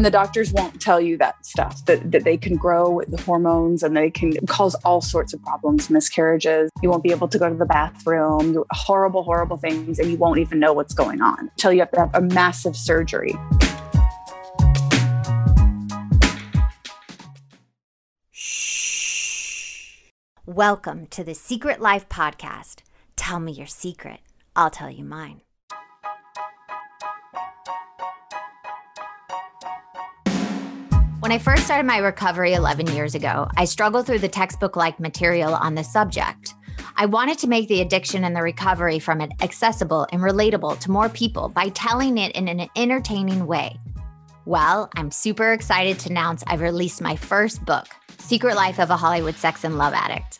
and the doctors won't tell you that stuff that, that they can grow with the hormones and they can cause all sorts of problems miscarriages you won't be able to go to the bathroom horrible horrible things and you won't even know what's going on until you have to have a massive surgery Welcome to the Secret Life Podcast. Tell me your secret, I'll tell you mine. When I first started my recovery 11 years ago, I struggled through the textbook like material on the subject. I wanted to make the addiction and the recovery from it accessible and relatable to more people by telling it in an entertaining way. Well, I'm super excited to announce I've released my first book, Secret Life of a Hollywood Sex and Love Addict.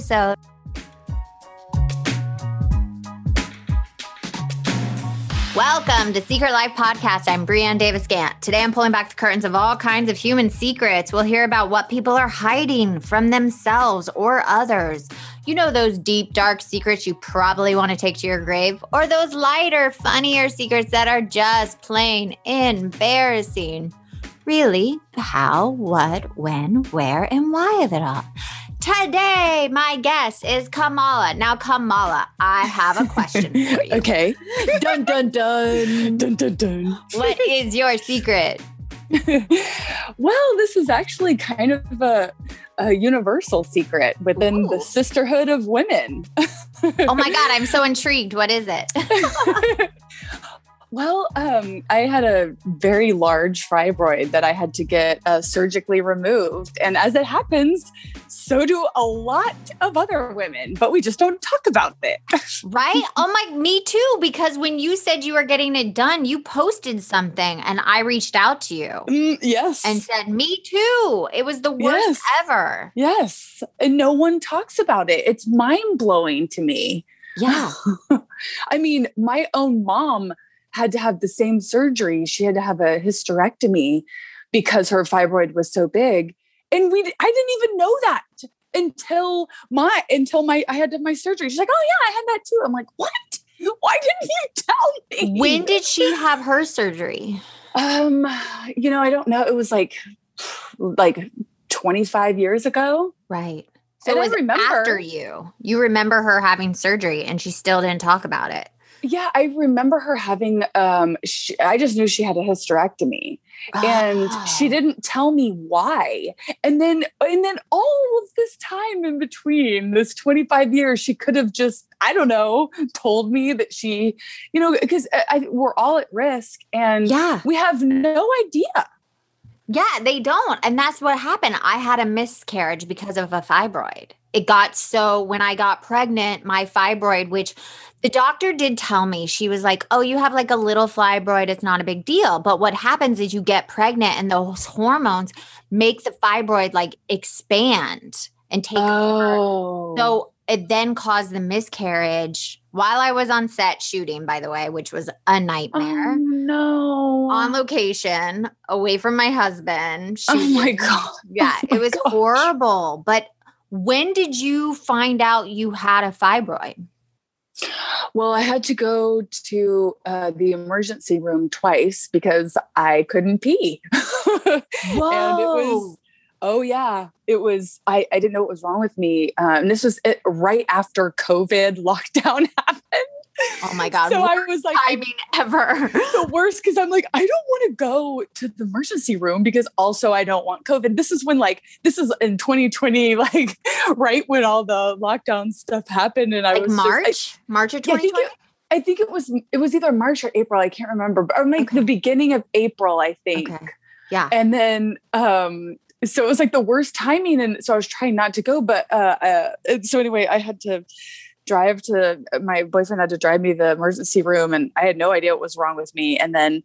episode. Welcome to Secret Life Podcast. I'm Breanne Davis Gant. Today I'm pulling back the curtains of all kinds of human secrets. We'll hear about what people are hiding from themselves or others. You know, those deep, dark secrets you probably want to take to your grave, or those lighter, funnier secrets that are just plain embarrassing. Really, how, what, when, where, and why of it all. Today, my guest is Kamala. Now, Kamala, I have a question for you. okay. dun, dun, dun. dun, dun, dun. What is your secret? well, this is actually kind of a, a universal secret within Ooh. the sisterhood of women. oh my God, I'm so intrigued. What is it? Well, um, I had a very large fibroid that I had to get uh, surgically removed. And as it happens, so do a lot of other women, but we just don't talk about it. right? Oh my, me too. Because when you said you were getting it done, you posted something and I reached out to you. Mm, yes. And said, me too. It was the worst yes. ever. Yes. And no one talks about it. It's mind blowing to me. Yeah. I mean, my own mom had to have the same surgery. She had to have a hysterectomy because her fibroid was so big. And we I didn't even know that until my until my I had to have my surgery. She's like, "Oh yeah, I had that too." I'm like, "What? Why didn't you tell me?" When did she have her surgery? Um, you know, I don't know. It was like like 25 years ago. Right. So and it was I remember, after you. You remember her having surgery and she still didn't talk about it. Yeah, I remember her having. Um, she, I just knew she had a hysterectomy, oh. and she ah. didn't tell me why. And then, and then all of this time in between, this twenty five years, she could have just, I don't know, told me that she, you know, because we're all at risk, and yeah, we have no idea. Yeah, they don't, and that's what happened. I had a miscarriage because of a fibroid it got so when I got pregnant, my fibroid, which the doctor did tell me, she was like, Oh, you have like a little fibroid. It's not a big deal. But what happens is you get pregnant and those hormones make the fibroid like expand and take oh. over. So oh. it then caused the miscarriage while I was on set shooting, by the way, which was a nightmare. Oh, no. On location, away from my husband. oh my God. Yeah, oh my it was gosh. horrible. But when did you find out you had a fibroid? Well, I had to go to uh, the emergency room twice because I couldn't pee. Whoa. and it was, oh, yeah. It was, I, I didn't know what was wrong with me. Um, this was it, right after COVID lockdown happened. Oh my god! So I was like, I mean, ever the worst because I'm like, I don't want to go to the emergency room because also I don't want COVID. This is when like this is in 2020, like right when all the lockdown stuff happened, and I like was March, just, I, March of 2020. Yeah, I, think it, was it was either March or April. I can't remember, or like okay. the beginning of April, I think. Okay. Yeah, and then um so it was like the worst timing, and so I was trying not to go, but uh, uh so anyway, I had to drive to my boyfriend had to drive me to the emergency room and I had no idea what was wrong with me. And then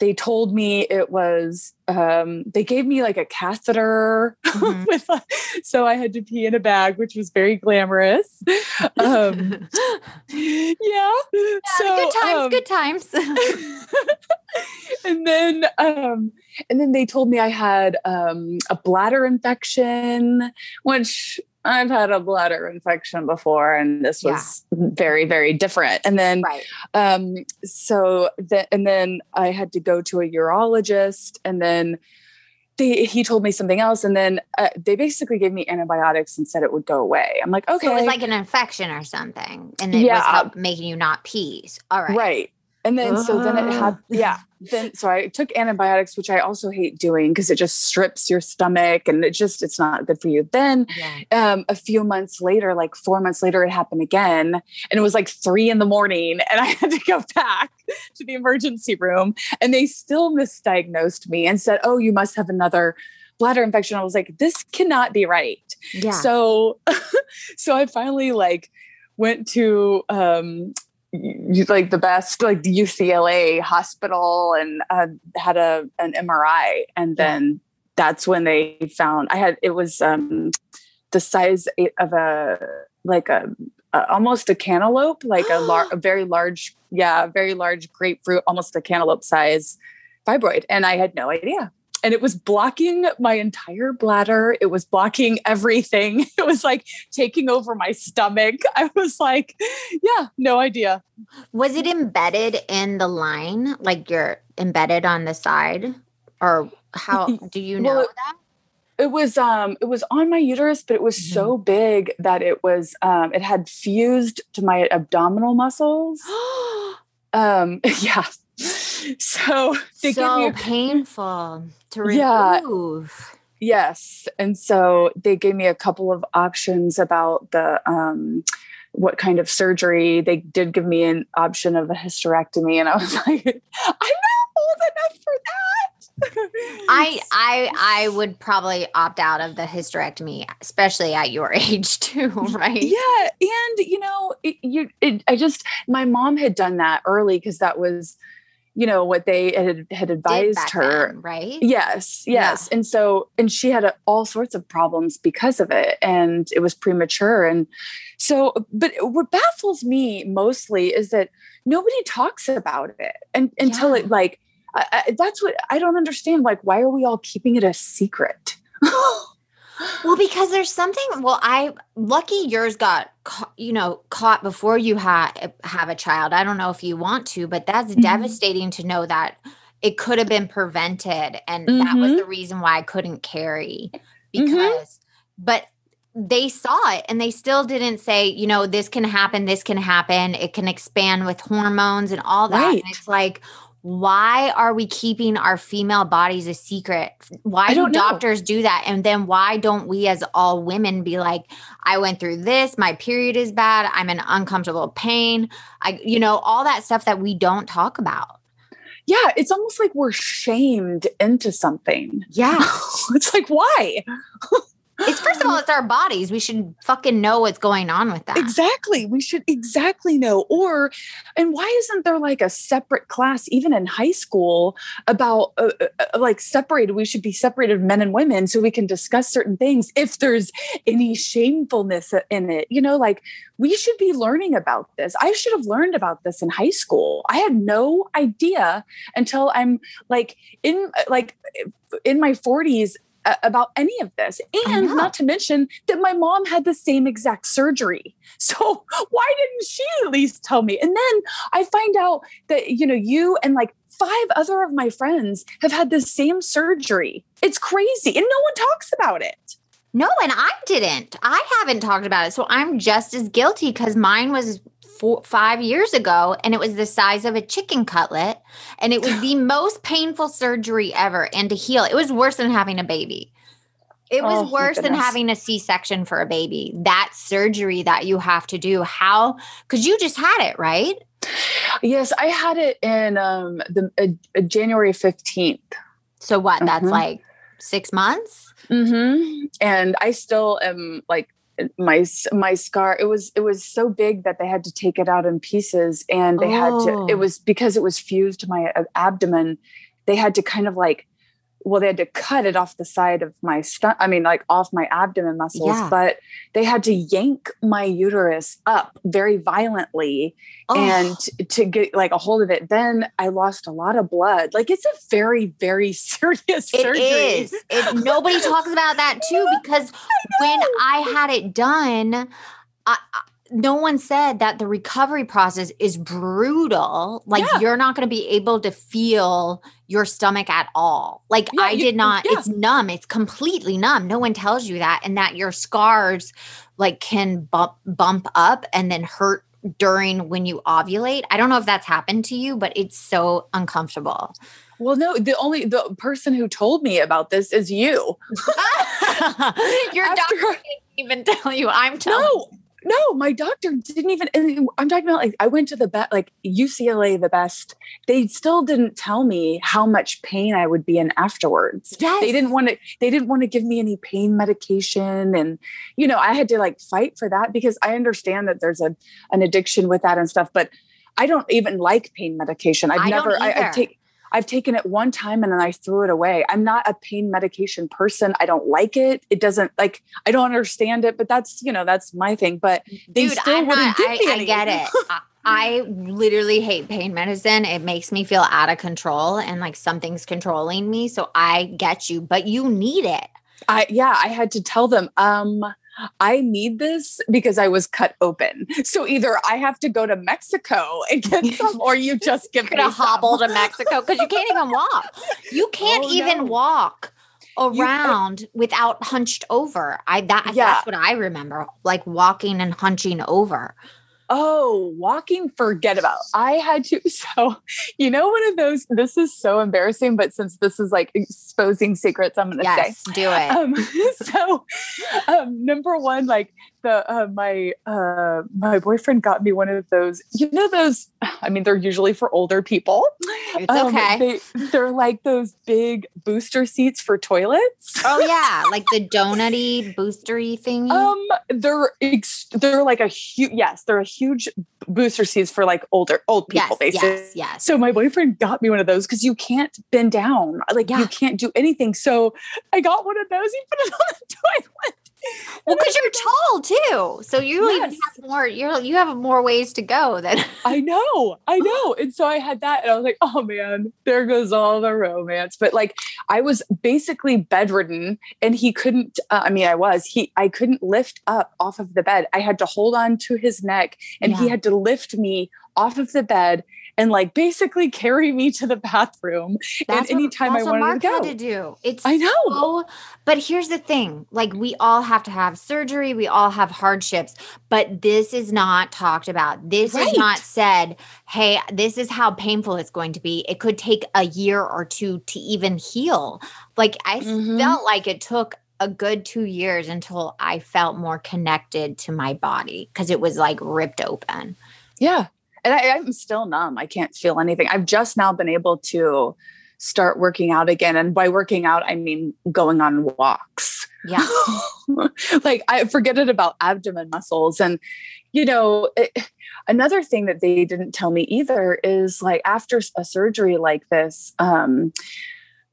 they told me it was um, they gave me like a catheter mm-hmm. with a, so i had to pee in a bag which was very glamorous um, yeah, yeah so good times um, good times and then um, and then they told me i had um, a bladder infection which I've had a bladder infection before, and this was yeah. very, very different. And then, right. um, so that, and then I had to go to a urologist, and then they, he told me something else, and then uh, they basically gave me antibiotics and said it would go away. I'm like, okay, so it was like an infection or something, and it yeah. was making you not pee. All right, right. And then, so then it had, yeah. Then, so I took antibiotics, which I also hate doing because it just strips your stomach and it just, it's not good for you. Then, yeah. um, a few months later, like four months later, it happened again. And it was like three in the morning and I had to go back to the emergency room and they still misdiagnosed me and said, oh, you must have another bladder infection. I was like, this cannot be right. Yeah. So, so I finally like, went to um like the best like the UCLA hospital and uh, had a an MRI and then that's when they found I had it was um the size of a like a, a almost a cantaloupe like a, lar- a very large yeah very large grapefruit almost a cantaloupe size fibroid. And I had no idea and it was blocking my entire bladder. It was blocking everything. It was like taking over my stomach. I was like, yeah, no idea. Was it embedded in the line? Like you're embedded on the side? Or how do you know well, that? It was um it was on my uterus, but it was mm-hmm. so big that it was um it had fused to my abdominal muscles. um yeah so they so me painful to remove. Yeah. Yes. And so they gave me a couple of options about the um what kind of surgery. They did give me an option of a hysterectomy, and I was like, I'm not old enough for that. I I I would probably opt out of the hysterectomy, especially at your age too, right? Yeah, and you know, it, you it, I just my mom had done that early because that was you know what they had had advised her then, right yes yes yeah. and so and she had a, all sorts of problems because of it and it was premature and so but what baffles me mostly is that nobody talks about it and until yeah. it like I, I, that's what i don't understand like why are we all keeping it a secret well, because there's something. Well, I lucky yours got you know caught before you had have a child. I don't know if you want to, but that's mm-hmm. devastating to know that it could have been prevented, and mm-hmm. that was mm-hmm. the reason why I couldn't carry mm-hmm. because. Mm-hmm. But they saw it and they still didn't say, you know, this can happen, this can happen, it can expand with hormones and all that. Right. And it's like, why are we keeping our female bodies a secret? Why do doctors know. do that? And then why don't we, as all women, be like, I went through this, my period is bad, I'm in uncomfortable pain, I, you know, all that stuff that we don't talk about. Yeah, it's almost like we're shamed into something. Yeah. it's like, why? It's first of all, it's our bodies. We should fucking know what's going on with that. Exactly. We should exactly know. Or, and why isn't there like a separate class, even in high school, about uh, uh, uh, like separated? We should be separated men and women so we can discuss certain things if there's any shamefulness in it. You know, like we should be learning about this. I should have learned about this in high school. I had no idea until I'm like in like in my 40s about any of this. And not to mention that my mom had the same exact surgery. So why didn't she at least tell me? And then I find out that, you know, you and like five other of my friends have had the same surgery. It's crazy. And no one talks about it. No, and I didn't. I haven't talked about it. So I'm just as guilty because mine was four, five years ago and it was the size of a chicken cutlet and it was the most painful surgery ever and to heal it was worse than having a baby. It was oh, worse than having a c-section for a baby that surgery that you have to do. How because you just had it right? Yes i had it in um the uh, uh, january 15th so what that's mm-hmm. like six months? Mm-hmm. and i still am like my my scar it was it was so big that they had to take it out in pieces and they oh. had to it oh. was because it was fused to my uh, abdomen they had to kind of like well, they had to cut it off the side of my stomach. I mean, like off my abdomen muscles, yeah. but they had to yank my uterus up very violently oh. and to get like a hold of it. Then I lost a lot of blood. Like it's a very, very serious surgery. It is. It, nobody talks about that too because I when I had it done, I, no one said that the recovery process is brutal. Like yeah. you're not going to be able to feel your stomach at all. Like yeah, I you, did not, yeah. it's numb. It's completely numb. No one tells you that. And that your scars like can bump bump up and then hurt during when you ovulate. I don't know if that's happened to you, but it's so uncomfortable. Well, no, the only the person who told me about this is you. Your After, doctor didn't even tell you. I'm telling. No, no, my doctor didn't even. I'm talking about like I went to the best, like UCLA, the best. They still didn't tell me how much pain I would be in afterwards. Yes. They didn't want to. They didn't want to give me any pain medication, and you know I had to like fight for that because I understand that there's a an addiction with that and stuff, but I don't even like pain medication. I've I never. I, I take. I've taken it one time and then I threw it away. I'm not a pain medication person. I don't like it. It doesn't like I don't understand it, but that's you know that's my thing. But they Dude, still I'm wouldn't not, give I, me I get it. I literally hate pain medicine. It makes me feel out of control and like something's controlling me. So I get you, but you need it. I yeah, I had to tell them um I need this because I was cut open. So either I have to go to Mexico and get some, or you just give me a hobble to Mexico because you can't even walk. You can't oh, even no. walk around you, without hunched over. I that yeah. that's what I remember, like walking and hunching over. Oh, walking, forget about. I had to. So, you know, one of those. This is so embarrassing, but since this is like exposing secrets, I'm going to yes, say, do it. Um, so, um, number one, like the uh, my uh, my boyfriend got me one of those. You know those. I mean, they're usually for older people. It's um, okay. They, are like those big booster seats for toilets. Oh yeah, like the donutty boostery thing. Um, they're ex- they're like a huge. Yes, they're a huge booster seats for like older old people. Yes, basically. Yes, yes. So my boyfriend got me one of those because you can't bend down. Like yeah. you can't do anything. So I got one of those. He put it on the toilet well, because you're tall too, so you yes. have more. You're you have more ways to go. Than I know, I know. And so I had that, and I was like, oh man, there goes all the romance. But like, I was basically bedridden, and he couldn't. Uh, I mean, I was. He, I couldn't lift up off of the bed. I had to hold on to his neck, and yeah. he had to lift me off of the bed and like basically carry me to the bathroom that's and anytime what, I wanted Mark to go. to do. It's I know. So, but here's the thing: like we all have to have surgery, we all have hardships, but this is not talked about. This right. is not said. Hey, this is how painful it's going to be. It could take a year or two to even heal. Like I mm-hmm. felt like it took a good two years until I felt more connected to my body because it was like ripped open. Yeah and I, I'm still numb. I can't feel anything. I've just now been able to start working out again. And by working out, I mean going on walks. Yeah. like I forget it about abdomen muscles. And, you know, it, another thing that they didn't tell me either is like after a surgery like this, um,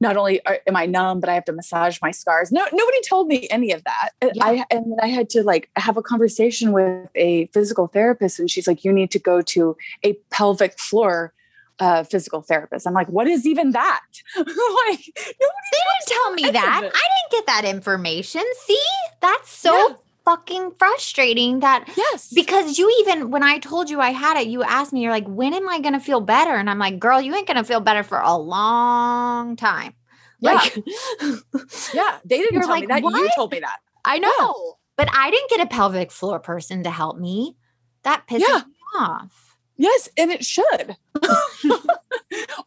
not only am I numb, but I have to massage my scars. No, nobody told me any of that. Yeah. I and I had to like have a conversation with a physical therapist, and she's like, "You need to go to a pelvic floor." Uh, physical therapist. I'm like, what is even that? like, nobody didn't tell me that. I didn't get that information. See, that's so yeah fucking frustrating that yes. because you even when i told you i had it you asked me you're like when am i going to feel better? And i'm like girl you ain't going to feel better for a long time. Yeah. like yeah they didn't tell like, me that what? you told me that. I know. Yeah. but i didn't get a pelvic floor person to help me. That pisses yeah. me off. Yes and it should.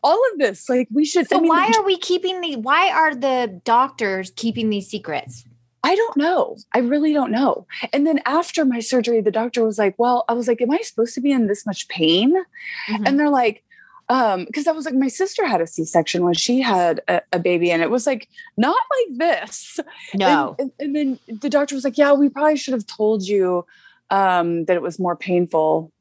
All of this like we should so I mean, why are we keeping the why are the doctors keeping these secrets I don't know. I really don't know. And then after my surgery, the doctor was like, Well, I was like, Am I supposed to be in this much pain? Mm-hmm. And they're like, um because i was like my sister had a c-section when she had a, a baby and it was like not like this No. and, and, and then the doctor was like yeah we probably should have told you um that it was more painful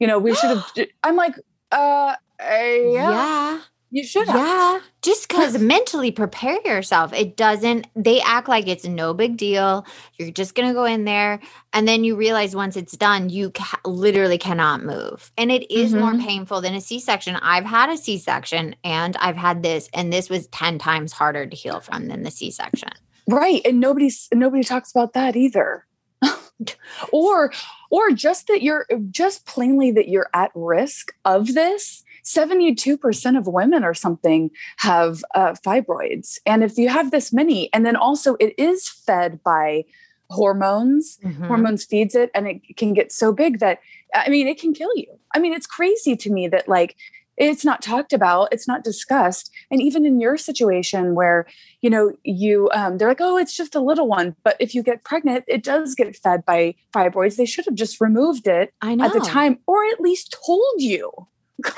you know we should have i'm like uh, uh yeah, yeah. You should have Yeah. Just because mentally prepare yourself. It doesn't, they act like it's no big deal. You're just going to go in there. And then you realize once it's done, you ca- literally cannot move. And it is more Mhm. painful than a C section. I've had a C section and I've had this, and this was 10 times harder to heal from than the C section. right and nobody's nobody talks about that either or or just that you're just plainly that you're at risk of this 72% of women or something have uh, fibroids. And if you have this many and then also it is fed by hormones. Mhm. hormones feeds it and it can get so big that i mean it can kill you. I mean it's crazy to me that like it's not talked about it's not discussed. And even in your situation where you know you um, they're like oh it's just a little one. But if you get pregnant it does get fed by fibroids. They should have just removed it I know. at the time or at least told you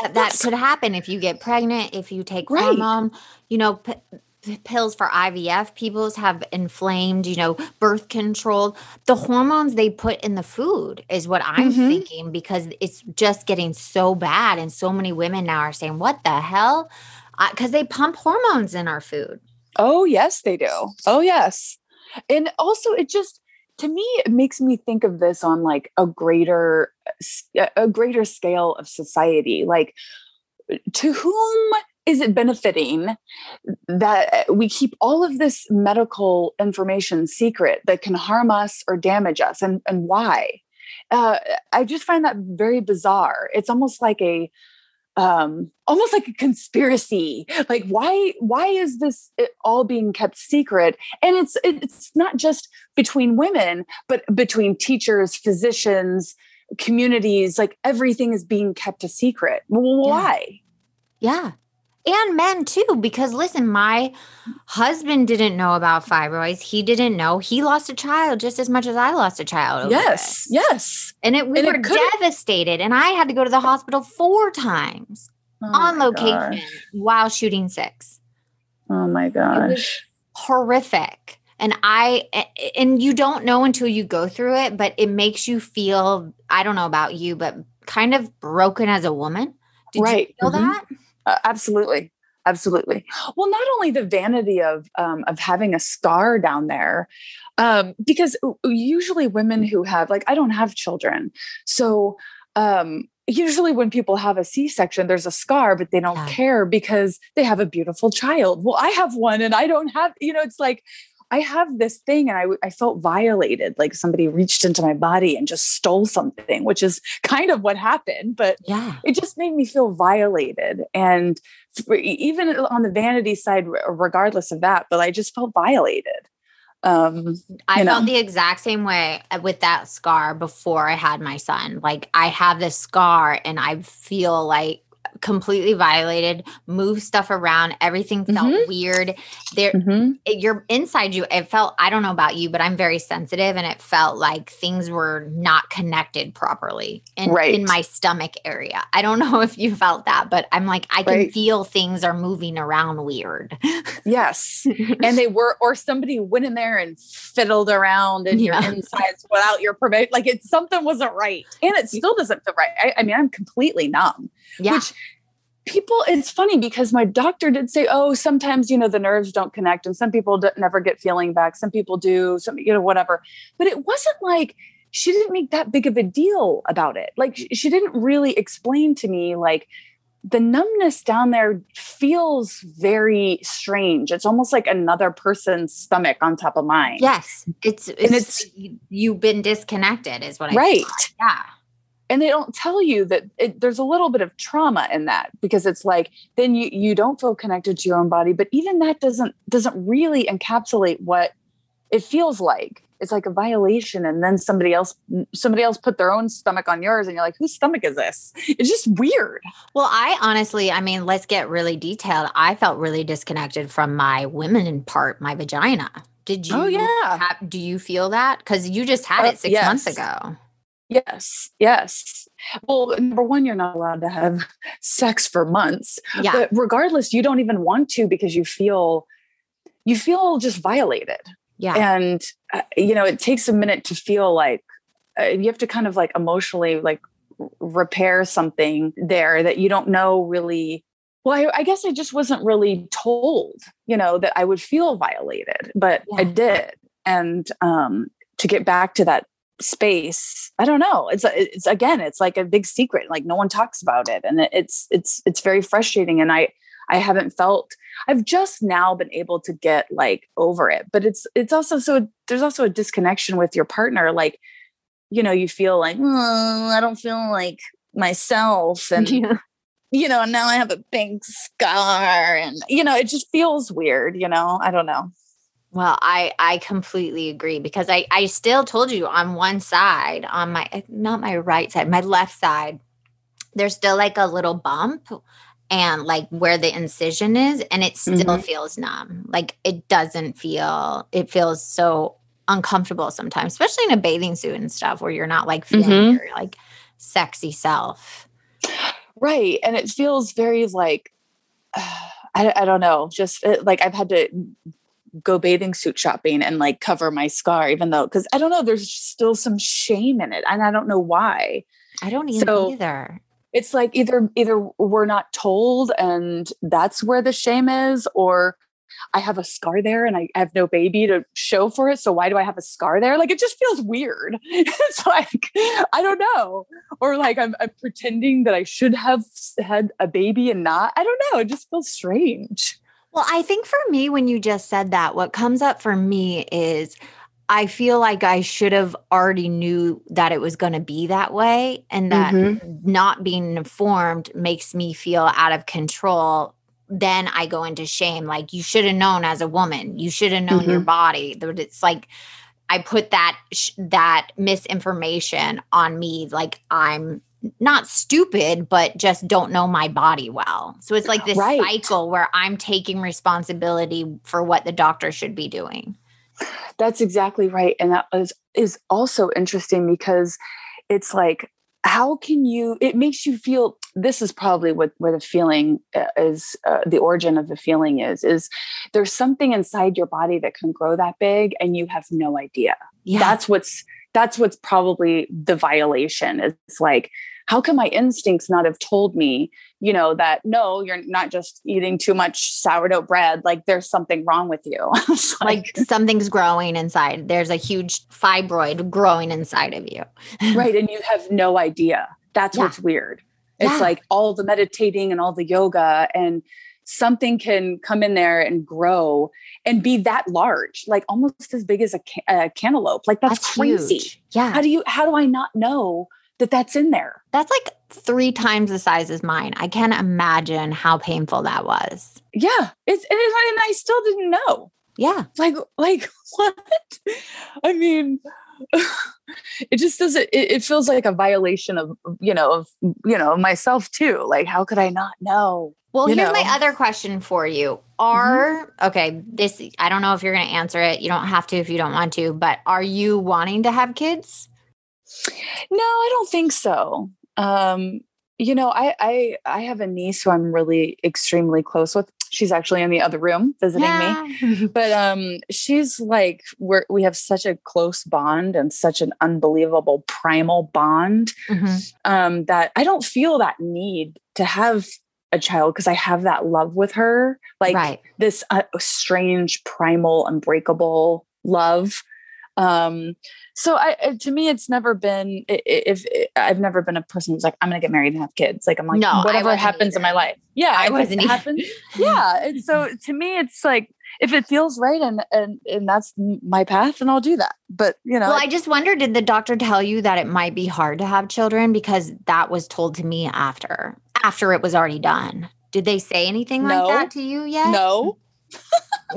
that, that could happen if you get pregnant, if you take Right. hormone, you know, p- p- pills for IVF, people's have inflamed, you know, birth control. The hormones they put in the food is what I'm Mhm. thinking because it's just getting so bad. And so many women now are saying, what the hell? Because they pump hormones in our food. Oh, yes, they do. Oh, yes. And also, it just, to me, it makes me think of this on like a greater, a greater scale of society. Like, to whom is it benefiting that we keep all of this medical information secret that can harm us or damage us, and and why? Uh, I just find that very bizarre. It's almost like a um almost like a conspiracy. Like why why is this all being kept secret? And it's it's not just between women but between teachers physicians communities like everything is being kept a secret. Well, why? Yeah. And men too, because listen, my husband didn't know about fibroids. He didn't know. He lost a child just as much as I lost a child. yes this. yes And it, we And were could've- devastated. And I had to go to the hospital four times Oh on location gosh. while shooting six. oh my gosh Horrific. And i and you don't know until you go through it, but it makes you feel, I don't know about you, but kind of broken as a woman. Did Right. you feel Mhm. that? Uh, absolutely. Absolutely. Well not only the vanity of um, of having a scar down there um, because usually women who have like i don't have children so um, usually when people have a c-section there's a scar but they don't Yeah. care because they have a beautiful child. Well i have one and i don't have you know it's like I have this thing and I, I felt violated, like somebody reached into my body and just stole something, which is kind of what happened. But Yeah. it just made me feel violated and even on the vanity side regardless of that but i just felt violated um I you felt the exact same way uh, with that scar before I had my son. Like I have this scar and I feel like completely violated, move stuff around, everything felt Mhm. weird. There mhm. you're inside you it felt I don't know about you, but I'm very sensitive and it felt like things were not connected properly in, Right. in my stomach area. I don't know if you felt that, but I'm like I can Right. feel things are moving around weird. yes and they were or somebody went in there and fiddled around in Yeah. your insides without your permission like it something wasn't right and it still doesn't feel right i, I mean i'm completely numb yeah. which people it's funny because my doctor did say oh sometimes you know the nerves don't connect and some people never get feeling back. Some people do some you know whatever. But it wasn't like she didn't make that big of a deal about it. Like she didn't really explain to me like the numbness down there feels very strange. It's almost like another person's stomach on top of mine. Yes, it's it's, it's- you- you've been disconnected, is what I right. feel. Yeah, and they don't tell you that it, there's a little bit of trauma in that because it's like then you you don't feel connected to your own body but even that doesn't doesn't really encapsulate what it feels like it's like a violation and then somebody else somebody else put their own stomach on yours and you're like whose stomach is this it's just weird Well, I honestly, I mean, let's get really detailed. I felt really disconnected from my women part, my vagina. Did you? oh yeah have- do you feel that? Because you just had Uh, it six months ago. Yes, yes. Well, number one, you're not allowed to have sex for months. Yeah. But regardless, you don't even want to because you feel you feel just violated. Yeah. And uh, you know, it takes a minute to feel like uh, you have to kind of like emotionally like repair something there that you don't know really well I, I guess i just wasn't really told you know that i would feel violated but i did and um to get back to that space i don't know it's it's again it's like a big secret like no one talks about it and it's it's it's very frustrating and i i haven't felt i've just now been able to get like over it but it's it's also so there's also a disconnection with your partner like you know you feel like oh, i don't feel like myself and Yeah. you know now i have a big scar and you know it just feels weird you know i don't know Well, I I completely agree because I I still told you on one side on my eh, not my right side, my left side, there's still like a little bump and like where the incision is and it still Mhm. feels numb. Like it doesn't feel it feels so uncomfortable sometimes, especially in a bathing suit and stuff where you're not like feeling Mhm. your like sexy self. right and it feels very like I, I don't know just it, like i've had to go bathing suit shopping and like cover my scar even though because i don't know there's still some shame in it and i don't know why. I don't even So- either. it's like either either we're not told and that's where the shame is or i have a scar there and i have no baby to show for it so why do i have a scar there? Like it just feels weird. It's like i don't know. Or like i'm, I'm pretending that i should have had a baby and not. I don't know it just feels strange Well, I think for me, when you just said that, what comes up for me is I feel like I should have already knew that it was going to be that way and that mm-hmm. not being informed makes me feel out of control. Then I go into shame. Like you should have known as a woman, you should have known your mm-hmm. body. That It's like I put that sh- that misinformation on me. Like I'm not stupid, but just don't know my body well. So it's like this Right. cycle where I'm taking responsibility for what the doctor should be doing. That's exactly right. And that is is also interesting because it's like how can you it makes you feel this is probably what where the feeling uh, is uh, the origin of the feeling is is there's something inside your body that can grow that big and you have no idea Yeah. that's what's that's what's probably the violation it's like how can my instincts not have told me you know that no you're not just eating too much sourdough bread like there's something wrong with you It's like something's growing inside. There's a huge fibroid growing inside of you. right and you have no idea that's Yeah. what's weird it's Yeah. like all the meditating and all the yoga and something can come in there and grow and be that large like almost as big as a, ca- a cantaloupe like that's, crazy huge. Yeah. how do you how do i not know that that's in there That's like three times the size as mine. I can't imagine how painful that was. yeah it's and, it's, and i still didn't know Yeah. like like what i mean it just doesn't it, it feels like a violation of you know of you know myself too like how could i not know Well, You here's my know. Mm-hmm. other question for you. Are okay, this I don't know if you're going to answer it. You don't have to if you don't want to, but are you wanting to have kids? No i don't think so um you know i i i have a niece who i'm really extremely close with she's actually in the other room visiting me me. but um she's like we're we have such a close bond and such an unbelievable primal bond Mhm. um that i don't feel that need to have a child because i have that love with her like right. this uh, strange primal unbreakable love um so i uh, to me it's never been if, if i've never been a person who's like i'm gonna get married and have kids like i'm like No, whatever happens in my life yeah I wasn't either. happens yeah and so to me it's like if it feels right and and and that's my path and i'll do that but you know Well, I just wonder did the doctor tell you that it might be hard to have children because that was told to me after after it was already done. Did they say anything No. like that to you yet? no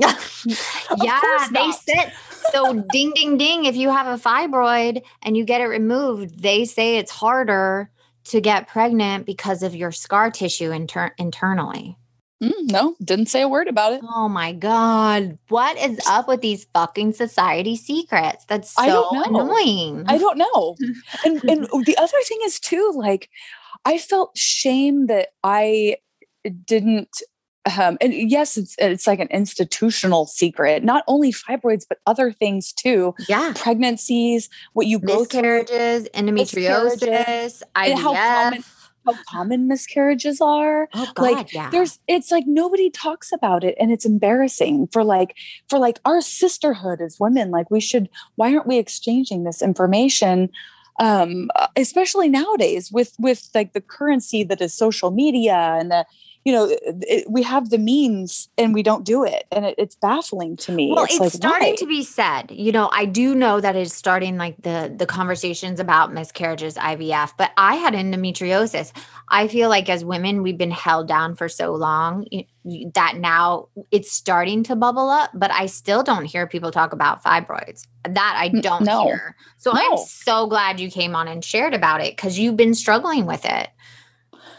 yeah, they said so. ding, ding, ding. If you have a fibroid and you get it removed, they say it's harder to get pregnant because of your scar tissue inter- internally. Mm, no, didn't say a word about it. Oh my God. What is up with these fucking society secrets? That's so annoying. I don't know. and and the other thing is too, like I felt shame that I didn't um, and yes, it's it's like an institutional secret. Not only fibroids, but other things too. Yeah, pregnancies, what you go through, miscarriages, endometriosis, IVF. How common, how common miscarriages are. Oh God, like yeah. there's it's like nobody talks about it and it's embarrassing for like for like our sisterhood as women. Like we should why aren't we exchanging this information? Um, especially nowadays with with like the currency that is social media and the you know it, we have the means and we don't do it and it, it's baffling to me well it's, it's like, starting why? to be said you know i do know that it's starting like the the conversations about miscarriages ivf but i had endometriosis i feel like as women we've been held down for so long that now it's starting to bubble up but i still don't hear people talk about fibroids that i don't no. hear so no. i'm so glad you came on and shared about it because you've been struggling with it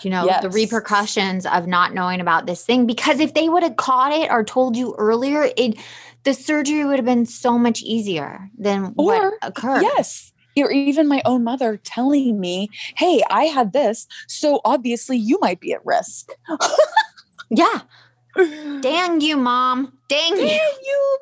you know, yes. the repercussions of not knowing about this thing. Because if they would have caught it or told you earlier, it the surgery would have been so much easier than or, what occurred. Yes. Or even my own mother telling me, hey, I had this. So obviously you might be at risk. yeah. Dang you, mom. Dang, Dang you. you,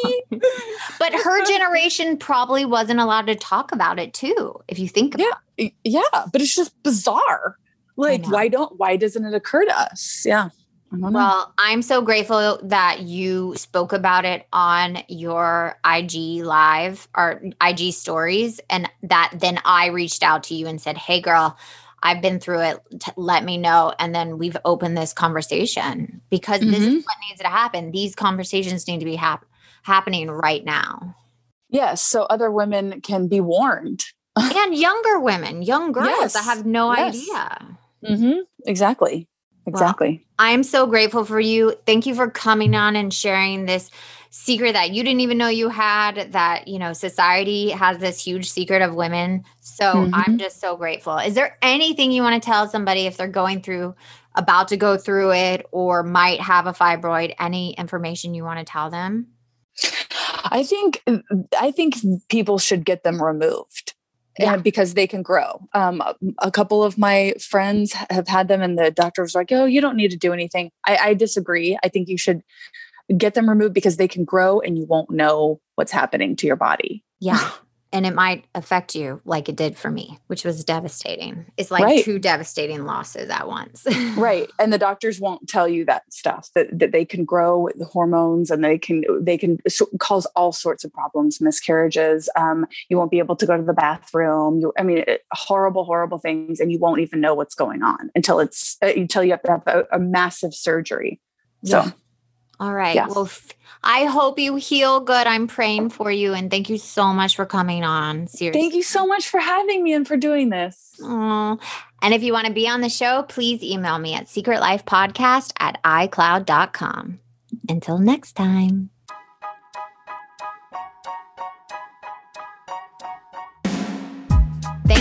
mommy. but her generation probably wasn't allowed to talk about it too, if you think about yeah. it. Yeah. But it's just bizarre. Like, why don't, why doesn't it occur to us? Yeah. Well, I'm so grateful that you spoke about it on your IG live or IG stories, and that then I reached out to you and said, Hey, girl, I've been through it. T- let me know. And then we've opened this conversation because mm-hmm. this is mm-hmm. what needs to happen. These conversations need to be hap- happening right now. Yes. So other women can be warned. and younger women, young girls yes. that have no yes. idea. Mm-hmm. Exactly. Exactly. I'm so grateful for you. Thank you for coming on and sharing this secret that you didn't even know you had that, you know, society has this huge secret of women. So mm-hmm. I'm just so grateful. Is there anything you want to tell somebody if they're going through, about to go through it, or might have a fibroid? Any information you want to tell them? I think I think people should get them removed yeah. because they can grow. Um, a couple of my friends have had them, and the doctor was like, "Oh, you don't need to do anything." I, I disagree. I think you should get them removed because they can grow, and you won't know what's happening to your body. Yeah. and it might affect you like it did for me, which was devastating. It's like right. two devastating losses at once. right. And the doctors won't tell you that stuff that, that they can grow with the hormones and they can they can cause all sorts of problems, miscarriages. Um, you won't be able to go to the bathroom. You, I mean, it, horrible, horrible things, and you won't even know what's going on until it's uh, until you have to have a, a massive surgery. So. All right. Yeah. Well, f- I hope you heal good. I'm praying for you. And thank you so much for coming on. Seriously. Thank you so much for having me and for doing this. Oh, and if you want to be on the show, please email me at secretlifepodcast at icloud.com. Until next time.